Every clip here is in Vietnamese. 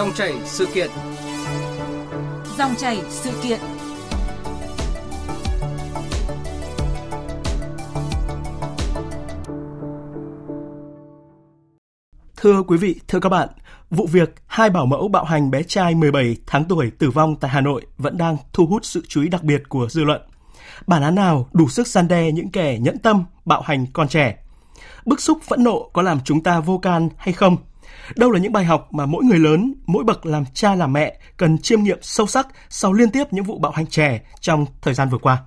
Dòng chảy sự kiện. Dòng chảy sự kiện. Thưa quý vị, thưa các bạn, vụ việc hai bảo mẫu bạo hành bé trai 17 tháng tuổi tử vong tại Hà Nội vẫn đang thu hút sự chú ý đặc biệt của dư luận. Bản án nào đủ sức gian đe những kẻ nhẫn tâm bạo hành con trẻ? Bức xúc phẫn nộ có làm chúng ta vô can hay không? Đâu là những bài học mà mỗi người lớn, mỗi bậc làm cha làm mẹ cần chiêm nghiệm sâu sắc sau liên tiếp những vụ bạo hành trẻ trong thời gian vừa qua?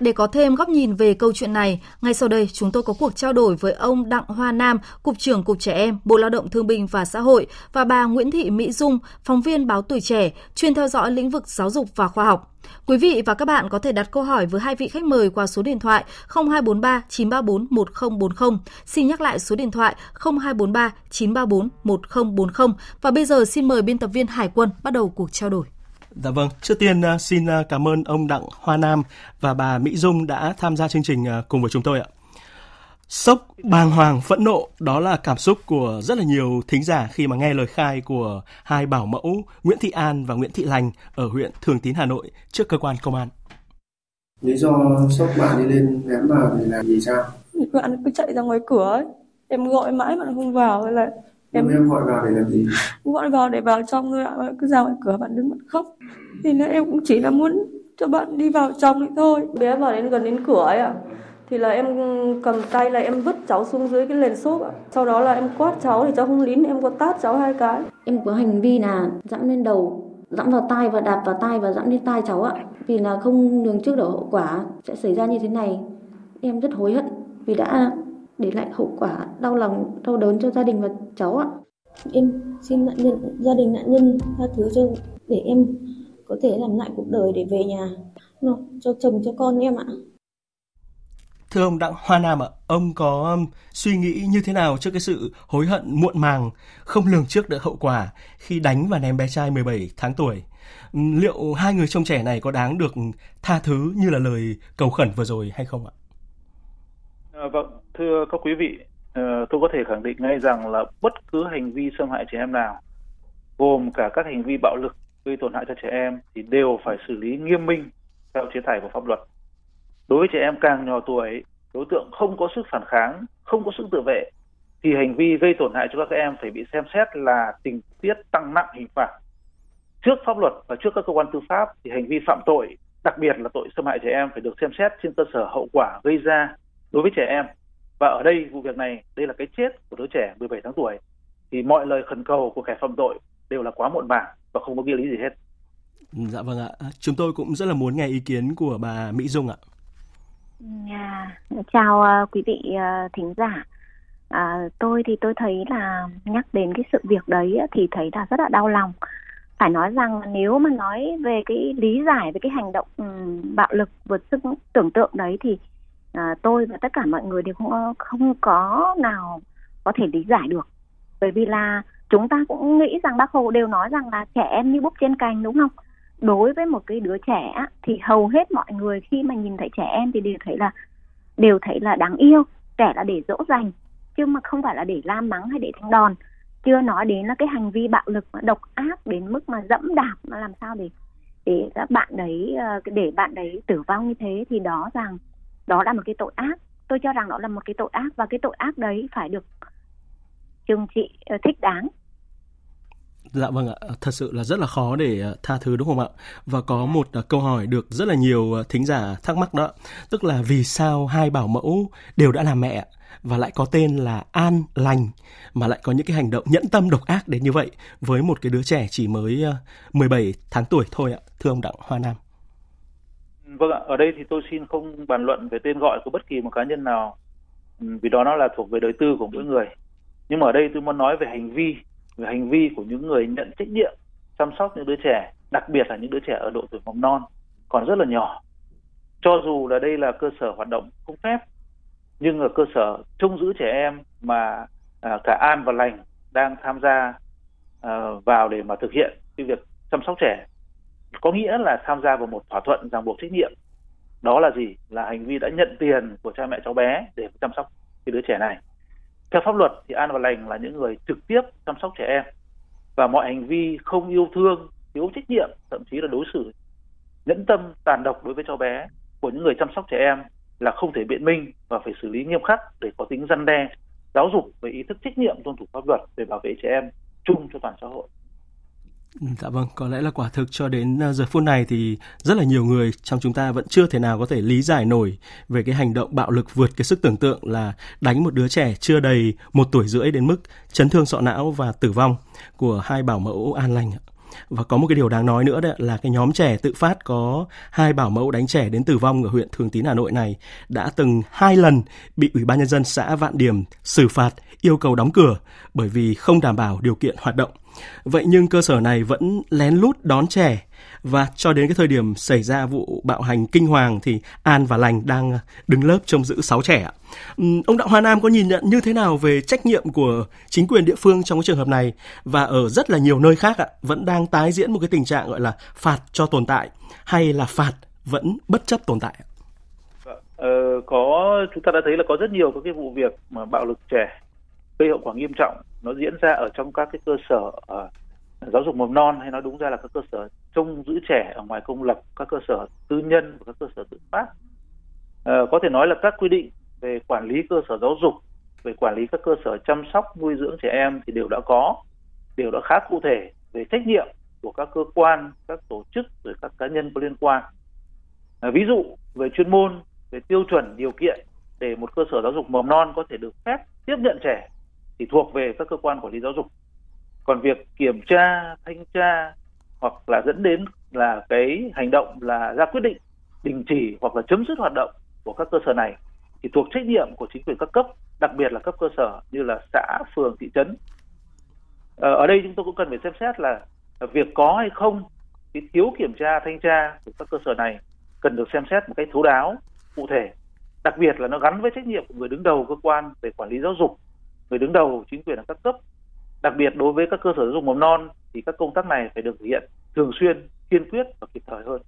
Để có thêm góc nhìn về câu chuyện này, ngay sau đây chúng tôi có cuộc trao đổi với ông Đặng Hoa Nam, Cục trưởng Cục Trẻ Em, Bộ Lao động Thương binh và Xã hội và bà Nguyễn Thị Mỹ Dung, phóng viên báo Tuổi Trẻ, chuyên theo dõi lĩnh vực giáo dục và khoa học. Quý vị và các bạn có thể đặt câu hỏi với hai vị khách mời qua số điện thoại 0243 934 1040. Xin nhắc lại số điện thoại 0243 934 1040. Và bây giờ xin mời biên tập viên Hải quân bắt đầu cuộc trao đổi. Dạ vâng, trước tiên uh, xin uh, cảm ơn ông Đặng Hoa Nam và bà Mỹ Dung đã tham gia chương trình uh, cùng với chúng tôi ạ. Sốc, bàng hoàng, phẫn nộ đó là cảm xúc của rất là nhiều thính giả khi mà nghe lời khai của hai bảo mẫu Nguyễn Thị An và Nguyễn Thị Lành ở huyện Thường Tín Hà Nội trước cơ quan công an. Lý do sốc bạn đi lên ném vào thì là gì sao? Bạn cứ chạy ra ngoài cửa ấy. Em gọi mãi bạn không vào hay là em em gọi vào để làm gì? Gọi vào để vào trong thôi ạ bạn cứ ra ngoài cửa bạn đứng bạn khóc. Thì là em cũng chỉ là muốn cho bạn đi vào trong đấy thôi. Bé vào đến gần đến cửa ấy ạ. Thì là em cầm tay là em vứt cháu xuống dưới cái nền xốp ạ. Sau đó là em quát cháu thì cháu không lín em có tát cháu hai cái. Em có hành vi là dẫm lên đầu dẫm vào tay và đạp vào tay và dẫm lên tay cháu ạ. Vì là không lường trước được hậu quả sẽ xảy ra như thế này. Em rất hối hận vì đã để lại hậu quả đau lòng đau đớn cho gia đình và cháu ạ em xin nạn nhân gia đình nạn nhân tha thứ cho để em có thể làm lại cuộc đời để về nhà cho chồng cho con em ạ Thưa ông Đặng Hoa Nam ạ, ông có um, suy nghĩ như thế nào trước cái sự hối hận muộn màng, không lường trước được hậu quả khi đánh và ném bé trai 17 tháng tuổi? Liệu hai người trông trẻ này có đáng được tha thứ như là lời cầu khẩn vừa rồi hay không ạ? À, vâng, thưa các quý vị, ờ, tôi có thể khẳng định ngay rằng là bất cứ hành vi xâm hại trẻ em nào, gồm cả các hành vi bạo lực gây tổn hại cho trẻ em thì đều phải xử lý nghiêm minh theo chế tài của pháp luật. Đối với trẻ em càng nhỏ tuổi, đối tượng không có sức phản kháng, không có sức tự vệ thì hành vi gây tổn hại cho các em phải bị xem xét là tình tiết tăng nặng hình phạt. Trước pháp luật và trước các cơ quan tư pháp thì hành vi phạm tội, đặc biệt là tội xâm hại trẻ em phải được xem xét trên cơ sở hậu quả gây ra đối với trẻ em và ở đây vụ việc này đây là cái chết của đứa trẻ 17 tháng tuổi thì mọi lời khẩn cầu của kẻ phạm tội đều là quá muộn màng và không có nghĩa lý gì hết. Dạ vâng ạ. Chúng tôi cũng rất là muốn nghe ý kiến của bà Mỹ Dung ạ. À, chào uh, quý vị uh, thính giả. À, tôi thì tôi thấy là nhắc đến cái sự việc đấy thì thấy là rất là đau lòng. Phải nói rằng nếu mà nói về cái lý giải về cái hành động um, bạo lực vượt sức tưởng tượng đấy thì à, tôi và tất cả mọi người đều không không có nào có thể lý giải được. Bởi vì là chúng ta cũng nghĩ rằng bác hồ đều nói rằng là trẻ em như búp trên cành đúng không? Đối với một cái đứa trẻ thì hầu hết mọi người khi mà nhìn thấy trẻ em thì đều thấy là đều thấy là đáng yêu trẻ là để dỗ dành chứ mà không phải là để la mắng hay để đánh đòn. Chưa nói đến là cái hành vi bạo lực mà độc ác đến mức mà dẫm đạp mà làm sao để để các bạn đấy ờ, để bạn đấy tử vong như thế thì đó rằng đó là một cái tội ác. Tôi cho rằng đó là một cái tội ác và cái tội ác đấy phải được trừng trị ờ, thích đáng. Dạ vâng ạ, thật sự là rất là khó để ờ, tha thứ đúng không ạ? Và có một ờ, câu hỏi được rất là nhiều thính giả thắc mắc đó, tức là vì sao hai bảo mẫu đều đã là mẹ và lại có tên là An Lành mà lại có những cái hành động nhẫn tâm độc ác đến như vậy với một cái đứa trẻ chỉ mới 17 tháng tuổi thôi ạ, thưa ông Đặng Hoa Nam. Vâng ạ, ở đây thì tôi xin không bàn luận về tên gọi của bất kỳ một cá nhân nào ừ, vì đó nó là thuộc về đời tư của mỗi người. Nhưng mà ở đây tôi muốn nói về hành vi, về hành vi của những người nhận trách nhiệm chăm sóc những đứa trẻ, đặc biệt là những đứa trẻ ở độ tuổi mầm non còn rất là nhỏ. Cho dù là đây là cơ sở hoạt động không phép, nhưng ở cơ sở trông giữ trẻ em mà à, cả An và Lành đang tham gia à, vào để mà thực hiện cái việc chăm sóc trẻ có nghĩa là tham gia vào một thỏa thuận ràng buộc trách nhiệm. Đó là gì? Là hành vi đã nhận tiền của cha mẹ cháu bé để chăm sóc cái đứa trẻ này. Theo pháp luật thì an và lành là những người trực tiếp chăm sóc trẻ em. Và mọi hành vi không yêu thương, thiếu trách nhiệm, thậm chí là đối xử, nhẫn tâm, tàn độc đối với cháu bé của những người chăm sóc trẻ em là không thể biện minh và phải xử lý nghiêm khắc để có tính răn đe, giáo dục về ý thức trách nhiệm tuân thủ pháp luật về bảo vệ trẻ em chung cho toàn xã hội dạ vâng, có lẽ là quả thực cho đến ờ, giờ phút này thì rất là nhiều người trong chúng ta vẫn chưa thể nào có thể lý giải nổi về cái hành động bạo lực vượt cái sức tưởng tượng là đánh một đứa trẻ chưa đầy một tuổi rưỡi đến mức chấn thương sọ não và tử vong của hai bảo mẫu an lành. Và có một cái điều đáng nói nữa đấy là cái nhóm trẻ tự phát có hai bảo mẫu đánh trẻ đến tử vong ở huyện Thường Tín Hà Nội này đã từng hai lần bị Ủy ban nhân dân xã Vạn Điểm xử phạt yêu cầu đóng cửa bởi vì không đảm bảo điều kiện hoạt động. Vậy nhưng cơ sở này vẫn lén lút đón trẻ và cho đến cái thời điểm xảy ra vụ bạo hành kinh hoàng thì An và Lành đang à, đứng lớp trông giữ 6 trẻ. Ông Đặng Hoa Nam có nhìn nhận như thế nào về trách nhiệm của chính quyền địa phương trong cái trường hợp này và ở rất là nhiều nơi khác ạ vẫn đang tái diễn một cái tình trạng gọi là phạt cho tồn tại hay là phạt vẫn bất chấp tồn tại? Ờ, có chúng ta đã thấy là có rất nhiều các cái vụ việc mà bạo lực trẻ gây hậu quả nghiêm trọng nó diễn ra ở trong các cái cơ sở uh, giáo dục mầm non hay nói đúng ra là các cơ sở trông giữ trẻ ở ngoài công lập các cơ sở tư nhân và các cơ sở tự phát. Uh, có thể nói là các quy định về quản lý cơ sở giáo dục về quản lý các cơ sở chăm sóc nuôi dưỡng trẻ em thì đều đã có đều đã khá cụ thể về trách nhiệm của các cơ quan các tổ chức rồi các cá nhân có liên quan. À, ví dụ về chuyên môn về tiêu chuẩn điều kiện để một cơ sở giáo dục mầm non có thể được phép tiếp nhận trẻ thì thuộc về các cơ quan quản lý giáo dục. Còn việc kiểm tra, thanh tra hoặc là dẫn đến là cái hành động là ra quyết định, đình chỉ hoặc là chấm dứt hoạt động của các cơ sở này thì thuộc trách nhiệm của chính quyền các cấp, đặc biệt là cấp cơ sở như là xã, phường, thị trấn. Ờ, ở đây chúng tôi cũng cần phải xem xét là việc có hay không cái thiếu kiểm tra, thanh tra của các cơ sở này cần được xem xét một cách thấu đáo, cụ thể. Đặc biệt là nó gắn với trách nhiệm của người đứng đầu cơ quan về quản lý giáo dục người đứng đầu chính quyền ở các cấp đặc biệt đối với các cơ sở giáo dục mầm non thì các công tác này phải được thực hiện thường xuyên kiên quyết và kịp thời hơn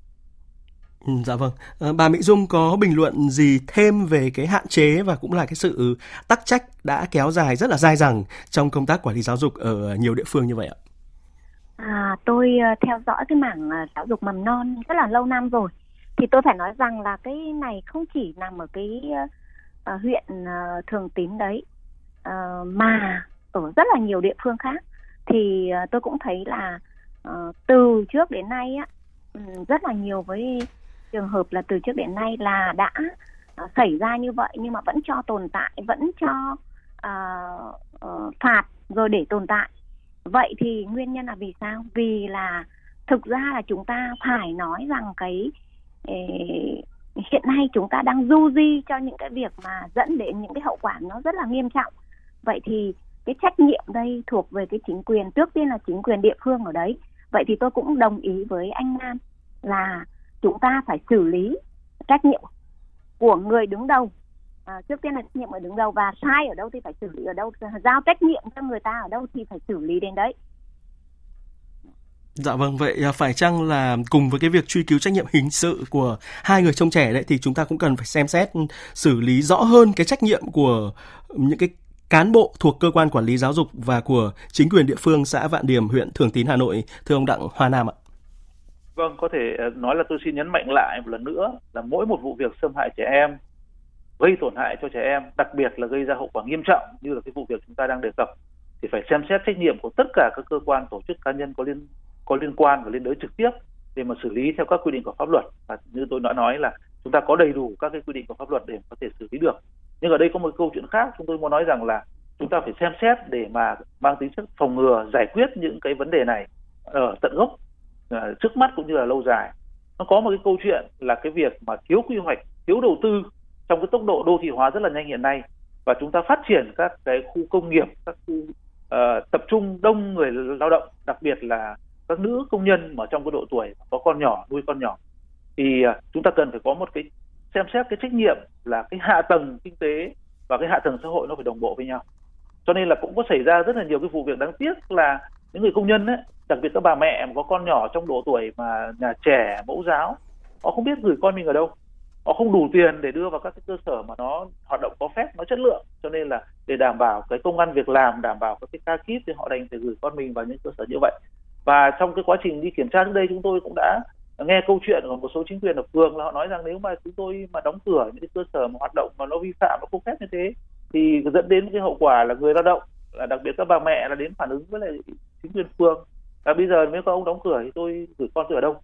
Ừ, dạ vâng. À, bà Mỹ Dung có bình luận gì thêm về cái hạn chế và cũng là cái sự tắc trách đã kéo dài rất là dai dẳng trong công tác quản lý giáo dục ở nhiều địa phương như vậy ạ? À, tôi ờ, theo dõi cái mảng ờ, giáo dục mầm non rất là lâu năm rồi. Thì tôi phải nói rằng là cái này không chỉ nằm ở cái uh, huyện uh, Thường Tín đấy uh, mà ở rất là nhiều địa phương khác. Thì uh, tôi cũng thấy là uh, từ trước đến nay á um, rất là nhiều với trường hợp là từ trước đến nay là đã uh, xảy ra như vậy nhưng mà vẫn cho tồn tại vẫn cho uh, uh, phạt rồi để tồn tại. Vậy thì nguyên nhân là vì sao? Vì là thực ra là chúng ta phải nói rằng cái eh, hiện nay chúng ta đang du di cho những cái việc mà dẫn đến những cái hậu quả nó rất là nghiêm trọng vậy thì cái trách nhiệm đây thuộc về cái chính quyền trước tiên là chính quyền địa phương ở đấy. Vậy thì tôi cũng đồng ý với anh Nam là chúng ta phải xử lý trách nhiệm của người đứng đầu. À, trước tiên là trách nhiệm người đứng đầu và sai ở đâu thì phải xử lý ở đâu giao trách nhiệm cho người ta ở đâu thì phải xử lý đến đấy. Dạ vâng, vậy à, phải chăng là cùng với cái việc truy cứu trách nhiệm hình sự của hai người trông trẻ đấy thì chúng ta cũng cần phải xem xét ừ, xử lý rõ hơn cái trách nhiệm của những cái cán bộ thuộc cơ quan quản lý giáo dục và của chính quyền địa phương xã Vạn Điểm, huyện Thường Tín, Hà Nội, thưa ông Đặng Hoa Nam ạ. Vâng, có thể ờ, nói là tôi xin nhấn mạnh lại một lần nữa là mỗi một vụ việc xâm hại trẻ em gây tổn hại cho trẻ em, đặc biệt là gây ra hậu quả nghiêm trọng như là cái vụ việc chúng ta đang đề cập thì phải xem xét trách nhiệm của tất cả các cơ quan tổ chức cá nhân có liên có liên quan và liên đới trực tiếp để mà xử lý theo các quy định của pháp luật và như tôi đã nói là chúng ta có đầy đủ các cái quy định của pháp luật để có thể xử lý được nhưng ở đây có một câu chuyện khác chúng tôi muốn nói rằng là chúng ta phải xem xét để mà mang tính chất phòng ngừa giải quyết những cái vấn đề này ở tận gốc ờ, trước mắt cũng như là lâu dài. Nó có một cái câu chuyện là cái việc mà thiếu quy hoạch thiếu đầu tư trong cái tốc độ đô thị hóa rất là nhanh hiện nay và chúng ta phát triển các cái khu công nghiệp các khu uh, tập trung đông người lao động đặc biệt là các nữ công nhân mà trong cái độ tuổi có con nhỏ nuôi con nhỏ. Thì uh, chúng ta cần phải có một cái xem xét cái trách nhiệm là cái hạ tầng kinh tế và cái hạ tầng xã hội nó phải đồng bộ với nhau. Cho nên là cũng có xảy ra rất là nhiều cái vụ việc đáng tiếc là những người công nhân ấy, đặc biệt các bà mẹ mà có con nhỏ trong độ tuổi mà nhà trẻ, mẫu giáo, họ không biết gửi con mình ở đâu. Họ không đủ tiền để đưa vào các cái cơ sở mà nó hoạt động có phép, nó chất lượng. Cho nên là để đảm bảo cái công ăn việc làm, đảm bảo các cái ca kíp thì họ đành phải gửi con mình vào những cơ sở như vậy. Và trong cái quá trình đi kiểm tra trước đây chúng tôi cũng đã nghe câu chuyện của một số chính quyền ở phường là họ nói rằng nếu mà chúng tôi mà đóng cửa những cái cơ sở mà hoạt động mà nó vi phạm nó không phép như thế, thì dẫn đến cái hậu quả là người lao động, là đặc biệt các bà mẹ là đến phản ứng với lại chính quyền phường và bây giờ nếu các ông đóng cửa thì tôi gửi con tôi ở đâu?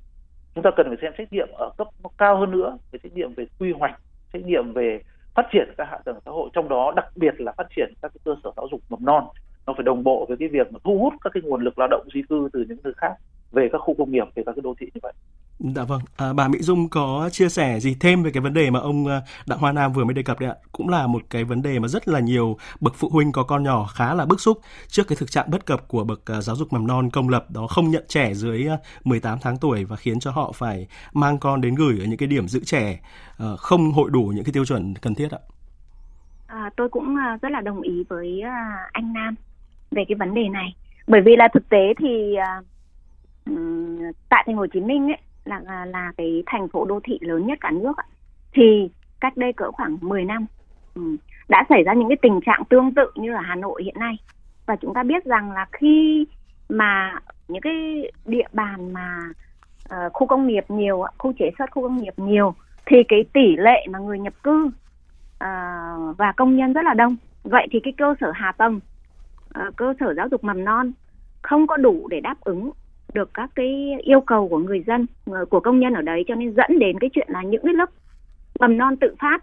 Chúng ta cần phải xem trách nhiệm ở cấp nó cao hơn nữa về trách nhiệm về quy hoạch, trách nhiệm về phát triển các hạ tầng xã hội, trong đó đặc biệt là phát triển các cái cơ sở giáo dục mầm non. Nó phải đồng bộ với cái việc mà thu hút các cái nguồn lực lao động di cư từ những nơi khác về các khu công nghiệp, về các cái đô thị như vậy. Dạ vâng, à, bà Mỹ Dung có chia sẻ gì thêm về cái vấn đề mà ông ờ, Đặng Hoa Nam vừa mới đề cập đấy ạ? Cũng là một cái vấn đề mà rất là nhiều bậc phụ huynh có con nhỏ khá là bức xúc trước cái thực trạng bất cập của bậc ờ, giáo dục mầm non công lập đó không nhận trẻ dưới ờ, 18 tháng tuổi và khiến cho họ phải mang con đến gửi ở những cái điểm giữ trẻ không hội đủ những cái tiêu chuẩn cần thiết ạ. À, tôi cũng rất là đồng ý với anh Nam về cái vấn đề này bởi vì là thực tế thì tại thành phố Hồ Chí Minh ấy là à, là, cái thành phố đô thị lớn nhất cả nước thì cách đây cỡ khoảng 10 năm ừ, đã xảy ra những cái tình trạng tương tự như ở Hà Nội hiện nay. Và chúng ta biết rằng là khi mà những cái địa bàn mà uh, khu công nghiệp nhiều khu chế xuất khu công nghiệp nhiều thì cái tỷ lệ mà người nhập cư uh, và công nhân rất là đông. Vậy thì cái cơ sở hạ tầng uh, cơ sở giáo dục mầm non không có đủ để đáp ứng được các cái yêu cầu của người dân ờ, của công nhân ở đấy cho nên dẫn đến cái chuyện là những cái lớp mầm non tự phát.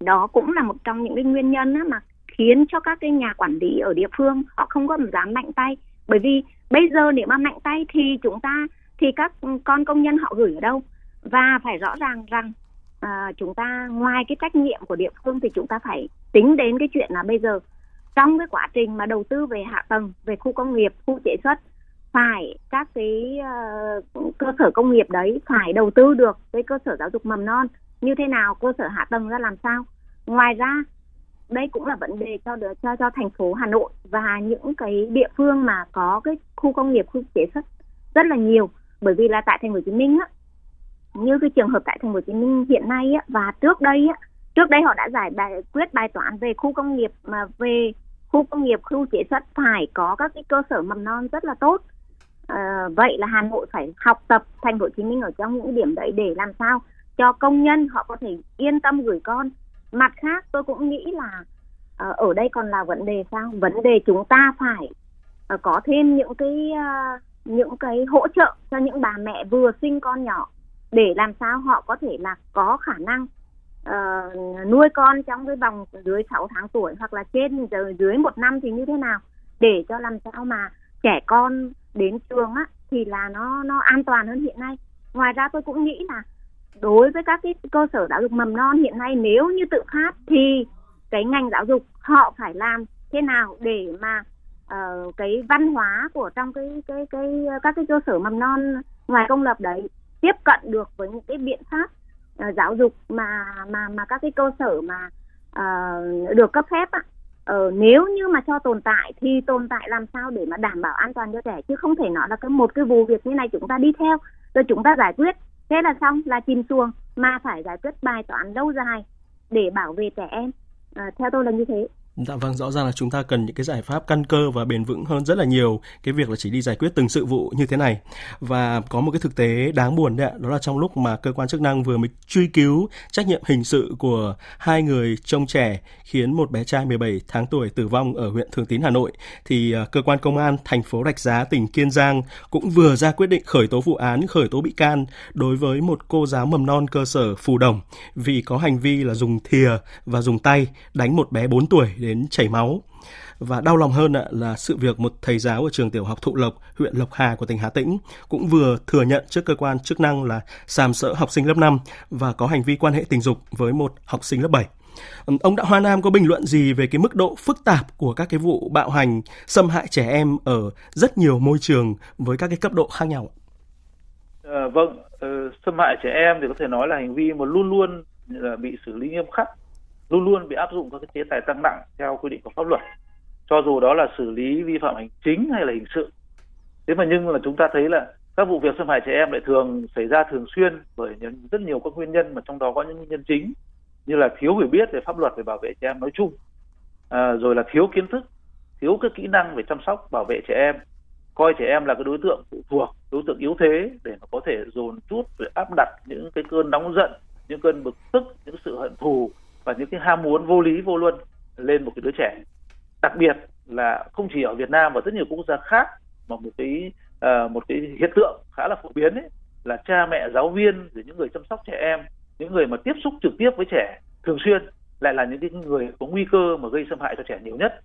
Đó cũng là một trong những cái nguyên nhân mà khiến cho các cái nhà quản lý ở địa phương họ không có dám mạnh tay. Bởi vì bây giờ nếu mà mạnh tay thì chúng ta thì các con công nhân họ gửi ở đâu? Và phải rõ ràng rằng à, chúng ta ngoài cái trách nhiệm của địa phương thì chúng ta phải tính đến cái chuyện là bây giờ trong cái quá trình mà đầu tư về hạ tầng về khu công nghiệp khu chế xuất phải các cái uh, cơ sở công nghiệp đấy phải đầu tư được cái cơ sở giáo dục mầm non. Như thế nào cơ sở hạ tầng ra làm sao? Ngoài ra đây cũng là vấn đề cho cho cho thành phố Hà Nội và những cái địa phương mà có cái khu công nghiệp khu chế xuất rất là nhiều. Bởi vì là tại thành phố Hồ Chí Minh á như cái trường hợp tại thành phố Hồ Chí Minh hiện nay á và trước đây á trước đây họ đã giải bài quyết bài toán về khu công nghiệp mà về khu công nghiệp khu chế xuất phải có các cái cơ sở mầm non rất là tốt à, vậy là Hà Nội phải học tập thành phố Hồ Chí Minh ở trong những điểm đấy để làm sao cho công nhân họ có thể yên tâm gửi con. Mặt khác tôi cũng nghĩ là à, ở đây còn là vấn đề sao? Vấn đề chúng ta phải à, có thêm những cái à, những cái hỗ trợ cho những bà mẹ vừa sinh con nhỏ để làm sao họ có thể là có khả năng uh, nuôi con trong cái vòng dưới 6 tháng tuổi hoặc là trên dưới một năm thì như thế nào để cho làm sao mà trẻ con đến trường á thì là nó nó an toàn hơn hiện nay. Ngoài ra tôi cũng nghĩ là đối với các cái cơ sở giáo dục mầm non hiện nay nếu như tự phát thì cái ngành giáo dục họ phải làm thế nào để mà uh, cái văn hóa của trong cái cái cái các cái cơ sở mầm non ngoài công lập đấy tiếp cận được với những cái biện pháp uh, giáo dục mà mà mà các cái cơ sở mà uh, được cấp phép á, ờ, nếu như mà cho tồn tại thì tồn tại làm sao để mà đảm bảo an toàn cho trẻ? Chứ không thể nói là cái một cái vụ việc như này chúng ta đi theo rồi chúng ta giải quyết. Thế là xong là chìm xuồng mà phải giải quyết bài toán lâu dài để bảo vệ trẻ em. À, theo tôi là như thế. Dạ vâng, rõ ràng là chúng ta cần những cái giải pháp căn cơ và bền vững hơn rất là nhiều cái việc là chỉ đi giải quyết từng sự vụ như thế này. Và có một cái thực tế đáng buồn đấy ạ, đó là trong lúc mà cơ quan chức năng vừa mới truy cứu trách nhiệm hình sự của hai người trông trẻ khiến một bé trai 17 tháng tuổi tử vong ở huyện Thường Tín Hà Nội thì à, cơ quan công an thành phố Rạch Giá tỉnh Kiên Giang cũng vừa ra quyết định khởi tố vụ án khởi tố bị can đối với một cô giáo mầm non cơ sở Phù Đồng vì có hành vi là dùng thìa và dùng tay đánh một bé 4 tuổi đến chảy máu. Và đau lòng hơn là sự việc một thầy giáo ở trường tiểu học Thụ Lộc, huyện Lộc Hà của tỉnh Hà Tĩnh cũng vừa thừa nhận trước cơ quan chức năng là sàm sỡ học sinh lớp 5 và có hành vi quan hệ tình dục với một học sinh lớp 7. Ông Đặng Hoa Nam có bình luận gì về cái mức độ phức tạp của các cái vụ bạo hành, xâm hại trẻ em ở rất nhiều môi trường với các cái cấp độ khác nhau? À, vâng, ờ, xâm hại trẻ em thì có thể nói là hành vi mà luôn luôn là bị xử lý nghiêm khắc luôn luôn bị áp dụng các cái chế tài tăng nặng theo quy định của pháp luật. Cho dù đó là xử lý vi phạm hành chính hay là hình sự. Thế mà nhưng là chúng ta thấy là các vụ việc xâm hại trẻ em lại thường xảy ra thường xuyên bởi rất nhiều các nguyên nhân mà trong đó có những nguyên nhân chính như là thiếu hiểu biết về pháp luật về bảo vệ trẻ em nói chung à, rồi là thiếu kiến thức thiếu các kỹ năng về chăm sóc bảo vệ trẻ em coi trẻ em là cái đối tượng phụ thuộc đối tượng yếu thế để nó có thể dồn chút để áp đặt những cái cơn nóng giận những cơn bực tức những sự hận thù và những cái ham muốn vô lý vô luân lên một cái đứa trẻ. Đặc biệt là không chỉ ở Việt Nam và rất nhiều quốc gia khác mà một cái uh, một cái hiện tượng khá là phổ biến ấy là cha mẹ giáo viên rồi những người chăm sóc trẻ em những người mà tiếp xúc trực tiếp với trẻ thường xuyên lại là những cái người có nguy cơ mà gây xâm hại cho trẻ nhiều nhất.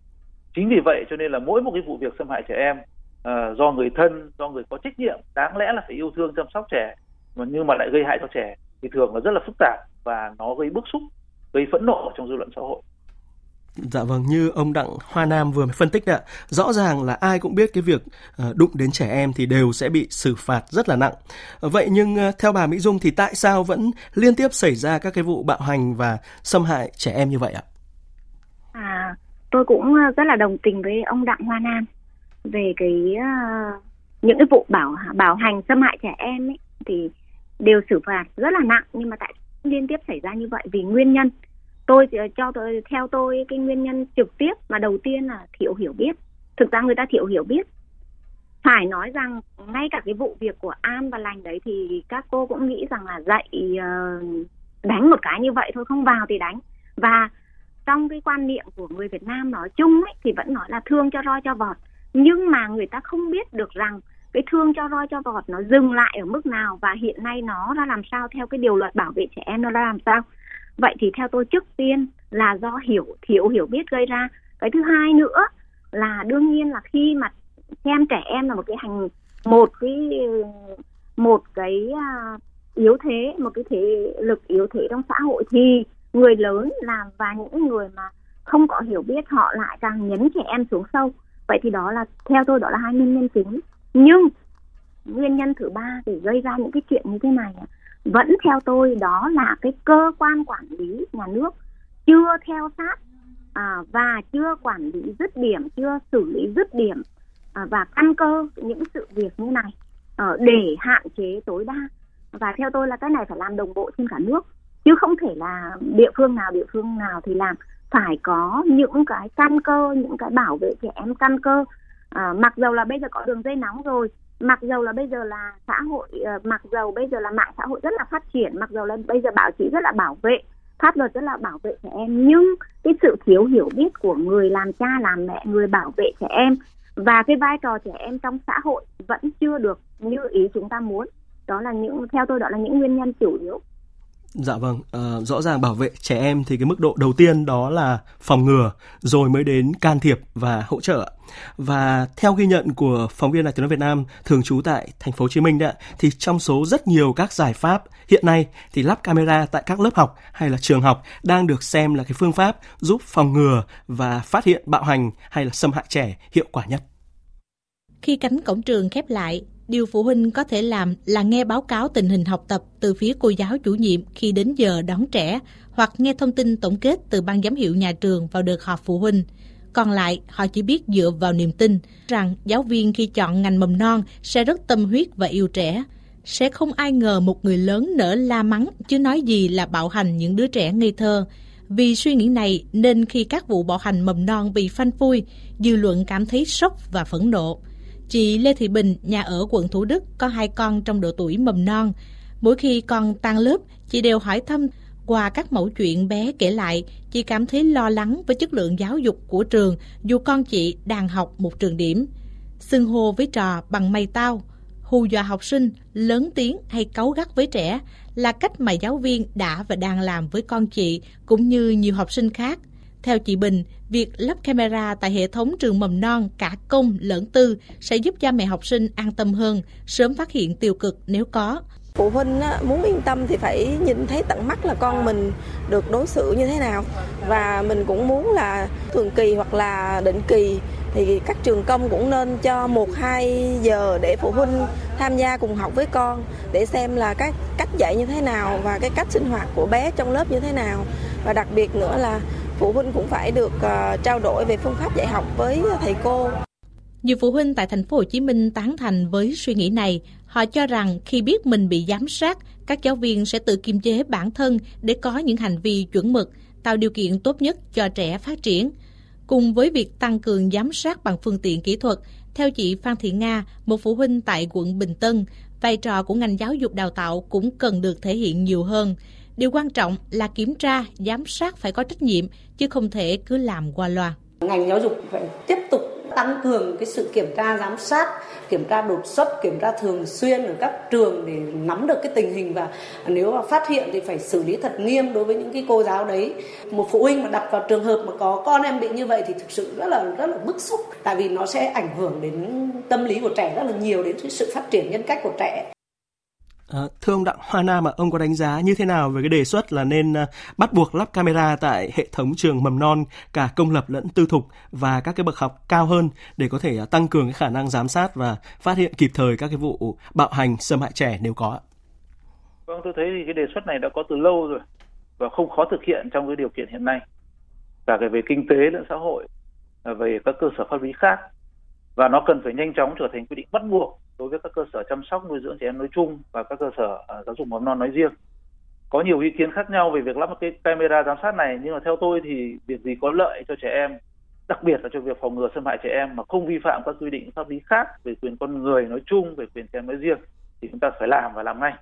Chính vì vậy cho nên là mỗi một cái vụ việc xâm hại trẻ em uh, do người thân do người có trách nhiệm đáng lẽ là phải yêu thương chăm sóc trẻ mà nhưng mà lại gây hại cho trẻ thì thường là rất là phức tạp và nó gây bức xúc gây phẫn nộ trong dư luận xã hội Dạ vâng, như ông Đặng Hoa Nam vừa mới phân tích ạ, rõ ràng là ai cũng biết cái việc ờ, đụng đến trẻ em thì đều sẽ bị xử phạt rất là nặng. Vậy nhưng ờ, theo bà Mỹ Dung thì tại sao vẫn liên tiếp xảy ra các cái vụ bạo hành và xâm hại trẻ em như vậy ạ? À, tôi cũng ờ, rất là đồng tình với ông Đặng Hoa Nam về cái những cái vụ bảo bảo hành xâm hại trẻ em ấy thì đều xử phạt rất là nặng nhưng mà tại liên tiếp xảy ra như vậy vì nguyên nhân. Tôi ờ, cho tôi, theo tôi, cái nguyên nhân trực tiếp mà đầu tiên là thiểu hiểu biết. Thực ra người ta thiểu hiểu biết. Phải nói rằng ngay cả cái vụ việc của an và lành đấy thì các cô cũng nghĩ rằng là dạy ờ, đánh một cái như vậy thôi, không vào thì đánh. Và trong cái quan niệm của người Việt Nam nói chung ấy thì vẫn nói là thương cho roi cho vọt. Nhưng mà người ta không biết được rằng cái thương cho roi cho vọt nó dừng lại ở mức nào và hiện nay nó ra làm sao theo cái điều luật bảo vệ trẻ em nó ra làm sao? Vậy thì theo tôi trước tiên là do hiểu thiếu hiểu biết gây ra. Cái thứ hai nữa là đương nhiên là khi mà xem trẻ em là một cái hành, một cái một cái à, yếu thế, một cái thế lực yếu thế trong xã hội thì người lớn làm và những người mà không có hiểu biết họ lại càng nhấn trẻ em xuống sâu. Vậy thì đó là, theo tôi đó là hai nguyên nhân chính nhưng nguyên nhân thứ ba để gây ra những cái chuyện như thế này vẫn theo tôi đó là cái cơ quan quản lý nhà nước chưa theo sát à, và chưa quản lý dứt điểm chưa xử lý dứt điểm à, và căn cơ những sự việc như này à, để hạn chế tối đa. Và theo tôi là cái này phải làm đồng bộ trên cả nước chứ không thể là địa phương nào địa phương nào thì làm. Phải có những cái căn cơ những cái bảo vệ trẻ em căn cơ à, mặc dầu là bây giờ có đường dây nóng rồi mặc dầu là bây giờ là xã hội uh, mặc dầu bây giờ là mạng xã hội rất là phát triển mặc dầu là bây giờ báo chí rất là bảo vệ pháp luật rất là bảo vệ trẻ em nhưng cái sự thiếu hiểu biết của người làm cha làm mẹ người bảo vệ trẻ em và cái vai trò trẻ em trong xã hội vẫn chưa được như ý chúng ta muốn. Đó là những theo tôi đó là những nguyên nhân chủ yếu. Dạ vâng, à, rõ ràng bảo vệ trẻ em thì cái mức độ đầu tiên đó là phòng ngừa, rồi mới đến can thiệp và hỗ trợ. Và theo ghi nhận của phóng viên Đài tiếng nói Việt Nam thường trú tại thành phố Hồ Chí Minh đấy, thì trong số rất nhiều các giải pháp hiện nay thì lắp camera tại các lớp học hay là trường học đang được xem là cái phương pháp giúp phòng ngừa và phát hiện bạo hành hay là xâm hại trẻ hiệu quả nhất. Khi cánh cổng trường khép lại, điều phụ huynh có thể làm là nghe báo cáo tình hình học tập từ phía cô giáo chủ nhiệm khi đến giờ đón trẻ hoặc nghe thông tin tổng kết từ ban giám hiệu nhà trường vào đợt họp phụ huynh. Còn lại, họ chỉ biết dựa vào niềm tin rằng giáo viên khi chọn ngành mầm non sẽ rất tâm huyết và yêu trẻ. Sẽ không ai ngờ một người lớn nỡ la mắng chứ nói gì là bạo hành những đứa trẻ ngây thơ. Vì suy nghĩ này nên khi các vụ bạo hành mầm non bị phanh phui, dư luận cảm thấy sốc và phẫn nộ. Chị Lê Thị Bình, nhà ở quận Thủ Đức, có hai con trong độ tuổi mầm non. Mỗi khi con tan lớp, chị đều hỏi thăm qua các mẫu chuyện bé kể lại, chị cảm thấy lo lắng với chất lượng giáo dục của trường dù con chị đang học một trường điểm. Xưng hô với trò bằng mày tao, hù dọa học sinh, lớn tiếng hay cáu gắt với trẻ là cách mà giáo viên đã và đang làm với con chị cũng như nhiều học sinh khác. Theo chị Bình, việc lắp camera tại hệ thống trường mầm non cả công lẫn tư sẽ giúp cha mẹ học sinh an tâm hơn, sớm phát hiện tiêu cực nếu có. Phụ huynh muốn yên tâm thì phải nhìn thấy tận mắt là con mình được đối xử như thế nào và mình cũng muốn là thường kỳ hoặc là định kỳ thì các trường công cũng nên cho một hai giờ để phụ huynh tham gia cùng học với con để xem là các cách dạy như thế nào và cái cách sinh hoạt của bé trong lớp như thế nào và đặc biệt nữa là phụ huynh cũng phải được uh, trao đổi về phương pháp dạy học với thầy cô. Nhiều phụ huynh tại thành phố Hồ Chí Minh tán thành với suy nghĩ này. Họ cho rằng khi biết mình bị giám sát, các giáo viên sẽ tự kiềm chế bản thân để có những hành vi chuẩn mực, tạo điều kiện tốt nhất cho trẻ phát triển. Cùng với việc tăng cường giám sát bằng phương tiện kỹ thuật, theo chị Phan Thị Nga, một phụ huynh tại quận Bình Tân, vai trò của ngành giáo dục đào tạo cũng cần được thể hiện nhiều hơn. Điều quan trọng là kiểm tra, giám sát phải có trách nhiệm, chứ không thể cứ làm qua loa. Ngành giáo dục phải tiếp tục tăng cường cái sự kiểm tra giám sát kiểm tra đột xuất kiểm tra thường xuyên ở các trường để nắm được cái tình hình và nếu mà phát hiện thì phải xử lý thật nghiêm đối với những cái cô giáo đấy một phụ huynh mà đặt vào trường hợp mà có con em bị như vậy thì thực sự rất là rất là bức xúc tại vì nó sẽ ảnh hưởng đến tâm lý của trẻ rất là nhiều đến cái sự phát triển nhân cách của trẻ À, thưa ông Đặng Hoa Nam, à, ông có đánh giá như thế nào về cái đề xuất là nên à, bắt buộc lắp camera tại hệ thống trường mầm non cả công lập lẫn tư thục và các cái bậc học cao hơn để có thể à, tăng cường cái khả năng giám sát và phát hiện kịp thời các cái vụ bạo hành xâm hại trẻ nếu có? Vâng, tôi thấy thì cái đề xuất này đã có từ lâu rồi và không khó thực hiện trong cái điều kiện hiện nay cả về kinh tế lẫn xã hội à, về các cơ sở pháp lý khác và nó cần phải nhanh chóng trở thành quy định bắt buộc đối với các cơ sở chăm sóc nuôi dưỡng trẻ em nói chung và các cơ sở à, giáo dục mầm non nói riêng. Có nhiều ý kiến khác nhau về việc lắp một cái camera giám sát này, nhưng mà theo tôi thì việc gì có lợi cho trẻ em, đặc biệt là cho việc phòng ngừa xâm hại trẻ em mà không vi phạm các quy định pháp lý khác về quyền con người nói chung, về quyền trẻ em nói riêng thì chúng ta phải làm và làm ngay.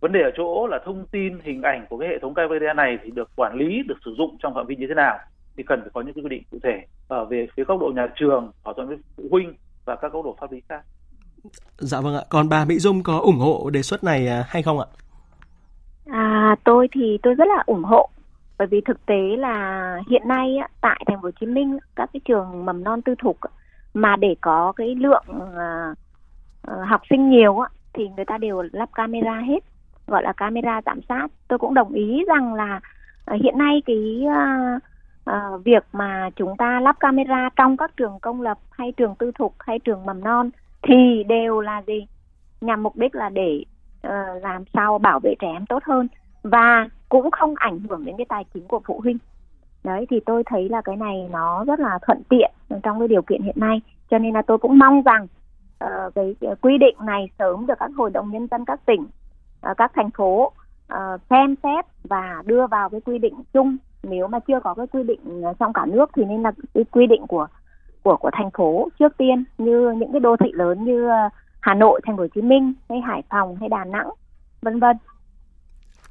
Vấn đề ở chỗ là thông tin, hình ảnh của cái hệ thống camera này thì được quản lý, được sử dụng trong phạm vi như thế nào thì cần phải có những quy định cụ thể ở về phía góc độ nhà trường, thỏa thuận với phụ huynh và các góc độ pháp lý khác. Dạ vâng ạ. Còn bà Mỹ Dung có ủng hộ đề xuất này à, hay không ạ? À, tôi thì tôi rất là ủng hộ bởi vì thực tế là hiện nay tại thành phố Hồ Chí Minh các cái trường mầm non tư thục mà để có cái lượng à, à, học sinh nhiều thì người ta đều lắp camera hết gọi là camera giám sát tôi cũng đồng ý rằng là hiện nay cái việc mà chúng ta lắp camera trong các trường công lập hay trường tư thục hay trường mầm non thì đều là gì? Nhằm mục đích là để uh, làm sao bảo vệ trẻ em tốt hơn và cũng không ảnh hưởng đến cái tài chính của phụ huynh. Đấy thì tôi thấy là cái này nó rất là thuận tiện trong cái điều kiện hiện nay. Cho nên là tôi cũng mong rằng uh, cái, cái quy định này sớm được các hội đồng nhân dân các tỉnh uh, các thành phố uh, xem xét và đưa vào cái quy định chung. Nếu mà chưa có cái quy định trong cả nước thì nên là cái quy định của của của thành phố trước tiên như những cái đô thị lớn như ờ, Hà Nội, Thành phố Hồ Chí Minh hay Hải Phòng hay Đà Nẵng, vân vân.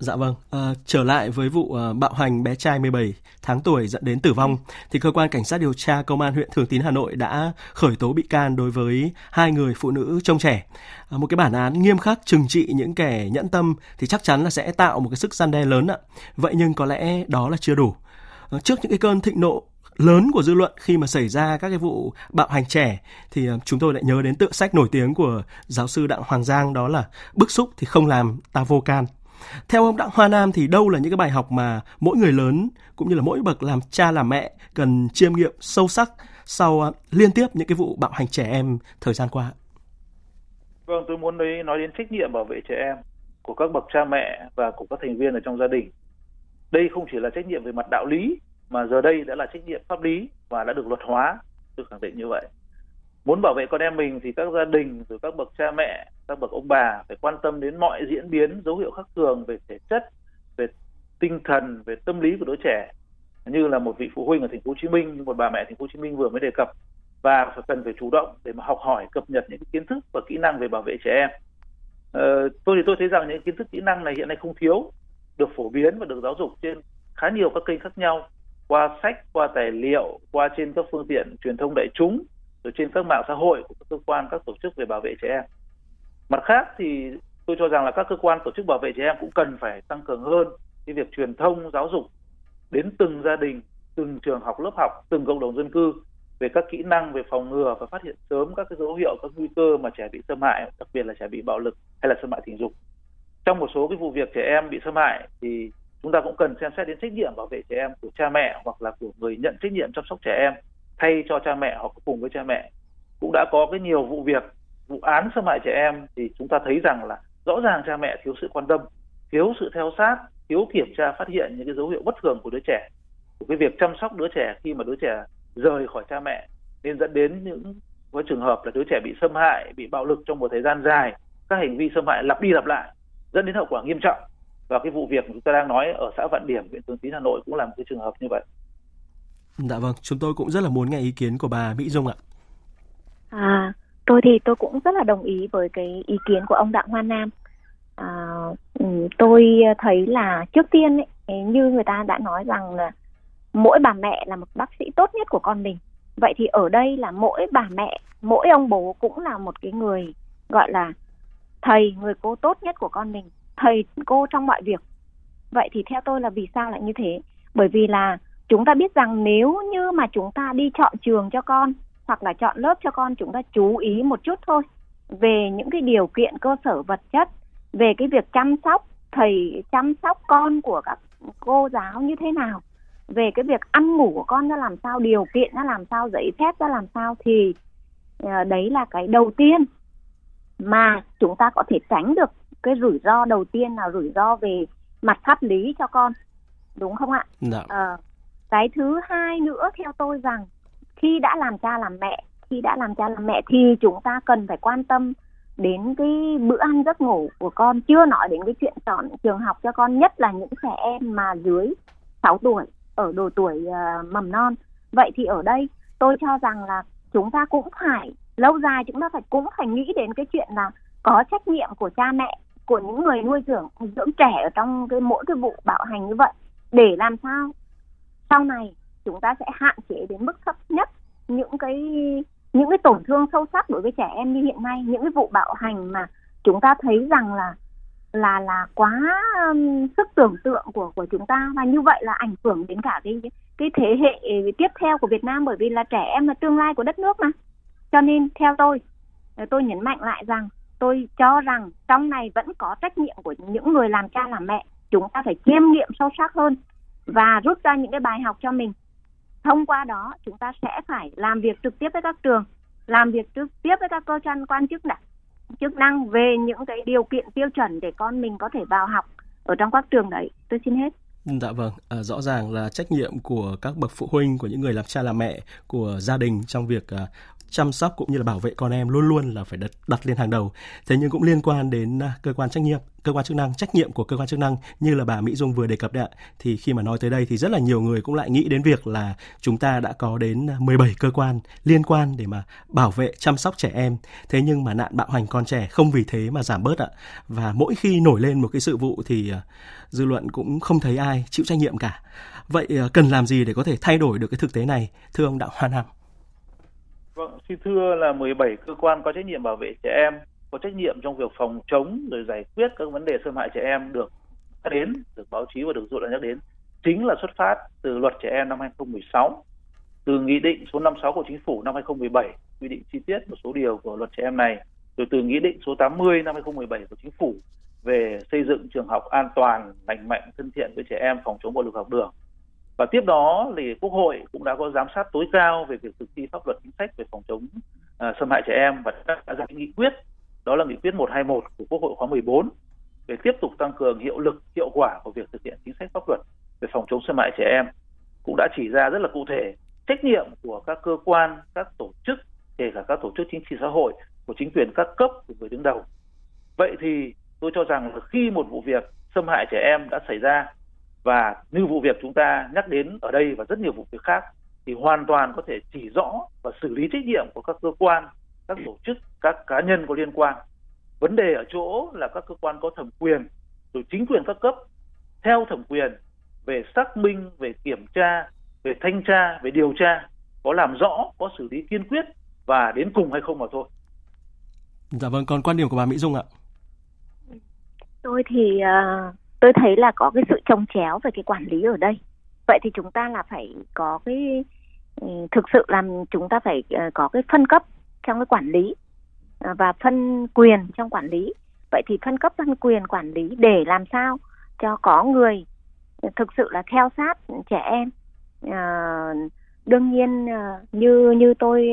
Dạ vâng, à, trở lại với vụ à, bạo hành bé trai 17 tháng tuổi dẫn đến tử vong, thì cơ quan cảnh sát điều tra công an huyện Thường Tín Hà Nội đã khởi tố bị can đối với hai người phụ nữ trông trẻ. À, một cái bản án nghiêm khắc trừng trị những kẻ nhẫn tâm thì chắc chắn là sẽ tạo một cái sức gian đe lớn ạ. Vậy nhưng có lẽ đó là chưa đủ. À, trước những cái cơn thịnh nộ lớn của dư luận khi mà xảy ra các cái vụ bạo hành trẻ thì ờ, chúng tôi lại nhớ đến tựa sách nổi tiếng của giáo sư Đặng Hoàng Giang đó là bức xúc thì không làm ta vô can. Theo ông Đặng Hoa Nam thì đâu là những cái bài học mà mỗi người lớn cũng như là mỗi bậc làm cha làm mẹ cần chiêm nghiệm sâu sắc sau ờ, liên tiếp những cái vụ bạo hành trẻ em thời gian qua? Vâng, tôi muốn nói, nói đến trách nhiệm bảo vệ trẻ em của các bậc cha mẹ và của các thành viên ở trong gia đình. Đây không chỉ là trách nhiệm về mặt đạo lý mà giờ đây đã là trách nhiệm pháp lý và đã được luật hóa tôi khẳng định như vậy. Muốn bảo vệ con em mình thì các gia đình rồi các bậc cha mẹ các bậc ông bà phải quan tâm đến mọi diễn biến dấu hiệu khác thường về thể chất về tinh thần về tâm lý của đứa trẻ. Như là một vị phụ huynh ở thành phố Hồ Chí Minh như một bà mẹ thành phố Hồ Chí Minh vừa mới đề cập và phải cần phải chủ động để mà học hỏi cập nhật những kiến thức và kỹ năng về bảo vệ trẻ em. Ờ, tôi thì tôi thấy rằng những kiến thức kỹ năng này hiện nay không thiếu được phổ biến và được giáo dục trên khá nhiều các kênh khác nhau qua sách, qua tài liệu, qua trên các phương tiện truyền thông đại chúng, rồi trên các mạng xã hội của các cơ quan, các tổ chức về bảo vệ trẻ em. Mặt khác thì tôi cho rằng là các cơ quan tổ chức bảo vệ trẻ em cũng cần phải tăng cường hơn cái việc truyền thông giáo dục đến từng gia đình, từng trường học, lớp học, từng cộng đồng dân cư về các kỹ năng về phòng ngừa và phát hiện sớm các cái dấu hiệu các nguy cơ mà trẻ bị xâm hại, đặc biệt là trẻ bị bạo lực hay là xâm hại tình dục. Trong một số cái vụ việc trẻ em bị xâm hại thì chúng ta cũng cần xem xét đến trách nhiệm bảo vệ trẻ em của cha mẹ hoặc là của người nhận trách nhiệm chăm sóc trẻ em thay cho cha mẹ hoặc cùng với cha mẹ. Cũng đã có cái nhiều vụ việc, vụ án xâm hại trẻ em thì chúng ta thấy rằng là rõ ràng cha mẹ thiếu sự quan tâm, thiếu sự theo sát, thiếu kiểm tra phát hiện những cái dấu hiệu bất thường của đứa trẻ, của cái việc chăm sóc đứa trẻ khi mà đứa trẻ rời khỏi cha mẹ. Nên dẫn đến những với trường hợp là đứa trẻ bị xâm hại, bị bạo lực trong một thời gian dài, các hành vi xâm hại lặp đi lặp lại, dẫn đến hậu quả nghiêm trọng và cái vụ việc chúng ta đang nói ở xã Vạn Điểm, huyện Thường Tín, Hà Nội cũng là một cái trường hợp như vậy. Dạ vâng, chúng tôi cũng rất là muốn nghe ý kiến của bà Mỹ Dung ạ. À, tôi thì tôi cũng rất là đồng ý với cái ý kiến của ông Đặng Hoa Nam. À, ừ, tôi thấy là trước tiên ấy, như người ta đã nói rằng là mỗi bà mẹ là một bác sĩ tốt nhất của con mình. Vậy thì ở đây là mỗi bà mẹ, mỗi ông bố cũng là một cái người gọi là thầy, người cô tốt nhất của con mình, thầy cô trong mọi việc. Vậy thì theo tôi là vì sao lại như thế? Bởi vì là chúng ta biết rằng nếu như mà chúng ta đi chọn trường cho con hoặc là chọn lớp cho con, chúng ta chú ý một chút thôi về những cái điều kiện cơ sở vật chất, về cái việc chăm sóc thầy, chăm sóc con của các cô giáo như thế nào, về cái việc ăn ngủ của con nó làm sao, điều kiện nó làm sao, giấy phép nó làm sao thì ờ, đấy là cái đầu tiên mà chúng ta có thể tránh được cái rủi ro đầu tiên là rủi ro về mặt pháp lý cho con đúng không ạ? Uh, cái thứ hai nữa theo tôi rằng khi đã làm cha làm mẹ khi đã làm cha làm mẹ thì chúng ta cần phải quan tâm đến cái bữa ăn giấc ngủ của con. Chưa nói đến cái chuyện chọn trường học cho con nhất là những trẻ em mà dưới 6 tuổi ở độ tuổi uh, mầm non. Vậy thì ở đây tôi cho rằng là chúng ta cũng phải lâu dài chúng ta phải cũng phải nghĩ đến cái chuyện là có trách nhiệm của cha mẹ của những người nuôi dưỡng dưỡng trẻ ở trong cái mỗi cái vụ bạo hành như vậy. Để làm sao? Sau này chúng ta sẽ hạn chế đến mức thấp nhất những cái những cái tổn thương sâu sắc đối với trẻ em như hiện nay những cái vụ bạo hành mà chúng ta thấy rằng là là là quá um, sức tưởng tượng của của chúng ta. Và như vậy là ảnh hưởng đến cả cái cái thế hệ tiếp theo của Việt Nam bởi vì là trẻ em là tương lai của đất nước mà. Cho nên theo tôi tôi nhấn mạnh lại rằng tôi cho rằng trong này vẫn có trách nhiệm của những người làm cha làm mẹ. Chúng ta phải chiêm nghiệm sâu sắc hơn và rút ra những cái bài học cho mình. Thông qua đó chúng ta sẽ phải làm việc trực tiếp với các trường làm việc trực tiếp với các cơ quan quan chức này chức năng về những cái điều kiện tiêu chuẩn để con mình có thể vào học ở trong các trường đấy. Tôi xin hết. Dạ vâng, à, rõ ràng là trách nhiệm của các bậc phụ huynh, của những người làm cha làm mẹ, của gia đình trong việc à, chăm sóc cũng như là bảo vệ con em luôn luôn là phải đặt, đặt lên hàng đầu. Thế nhưng cũng liên quan đến à, cơ quan trách nhiệm, cơ quan chức năng, trách nhiệm của cơ quan chức năng như là bà Mỹ Dung vừa đề cập đấy ạ. Thì khi mà nói tới đây thì rất là nhiều người cũng lại nghĩ đến việc là chúng ta đã có đến à, 17 cơ quan liên quan để mà bảo vệ chăm sóc trẻ em. Thế nhưng mà nạn bạo hành con trẻ không vì thế mà giảm bớt ạ. Và mỗi khi nổi lên một cái sự vụ thì à, dư luận cũng không thấy ai chịu trách nhiệm cả. Vậy cần làm gì để có thể thay đổi được cái thực tế này, thưa ông Đạo Hoa Nam? Vâng, xin thưa là 17 cơ quan có trách nhiệm bảo vệ trẻ em, có trách nhiệm trong việc phòng chống rồi giải quyết các vấn đề xâm hại trẻ em được nhắc đến, được báo chí và được dư luận nhắc đến, chính là xuất phát từ luật trẻ em năm 2016, từ nghị định số 56 của chính phủ năm 2017 quy định chi tiết một số điều của luật trẻ em này, rồi từ nghị định số 80 năm 2017 của chính phủ về xây dựng trường học an toàn, lành mạnh, thân thiện với trẻ em, phòng chống bạo lực học đường và tiếp đó thì quốc hội cũng đã có giám sát tối cao về việc thực thi pháp luật chính sách về phòng chống uh, xâm hại trẻ em và đã ra nghị quyết đó là nghị quyết 121 của quốc hội khóa 14 về tiếp tục tăng cường hiệu lực hiệu quả của việc thực hiện chính sách pháp luật về phòng chống xâm hại trẻ em. Cũng đã chỉ ra rất là cụ thể trách nhiệm của các cơ quan các tổ chức kể cả các tổ chức chính trị xã hội của chính quyền các cấp của người đứng đầu. Vậy thì tôi cho rằng là khi một vụ việc xâm hại trẻ em đã xảy ra và như vụ việc chúng ta nhắc đến ở đây và rất nhiều vụ việc khác thì hoàn toàn có thể chỉ rõ và xử lý trách nhiệm của các cơ quan, các tổ chức, các cá nhân có liên quan. Vấn đề ở chỗ là các cơ quan có thẩm quyền, rồi chính quyền các cấp theo thẩm quyền về xác minh, về kiểm tra, về thanh tra, về điều tra, có làm rõ, có xử lý kiên quyết và đến cùng hay không mà thôi. Dạ vâng, còn quan điểm của bà Mỹ Dung ạ? Tôi thì uh, tôi thấy là có cái sự trồng chéo về cái quản lý ở đây. Vậy thì chúng ta là phải có cái ừ, thực sự làm chúng ta phải ờ, có cái phân cấp trong cái quản lý ờ, và phân quyền trong quản lý. Vậy thì phân cấp phân quyền quản lý để làm sao cho có người ừ, thực sự là theo sát trẻ em. À, đương nhiên như như tôi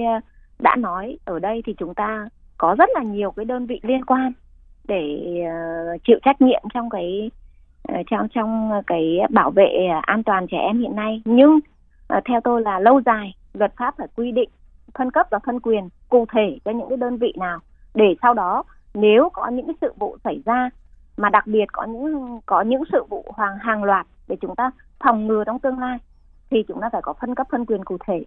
đã nói ở đây thì chúng ta có rất là nhiều cái đơn vị liên quan để chịu trách nhiệm trong cái trong trong cái bảo vệ à, an toàn trẻ em hiện nay. Nhưng à, theo tôi là lâu dài, luật pháp phải quy định, phân cấp và phân quyền cụ thể cho những cái đơn vị nào. Để sau đó, nếu có những cái sự vụ xảy ra mà đặc biệt có những có những sự vụ hoàng, hàng loạt để chúng ta phòng ngừa trong tương lai, thì chúng ta phải có phân cấp, phân quyền cụ thể.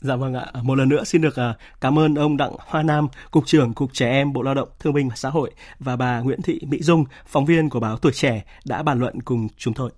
Dạ vâng ạ. Một lần nữa xin được à, cảm ơn ông Đặng Hoa Nam, Cục trưởng Cục Trẻ Em Bộ Lao động Thương binh và Xã hội và bà Nguyễn Thị Mỹ Dung, phóng viên của báo Tuổi Trẻ đã bàn luận cùng chúng tôi.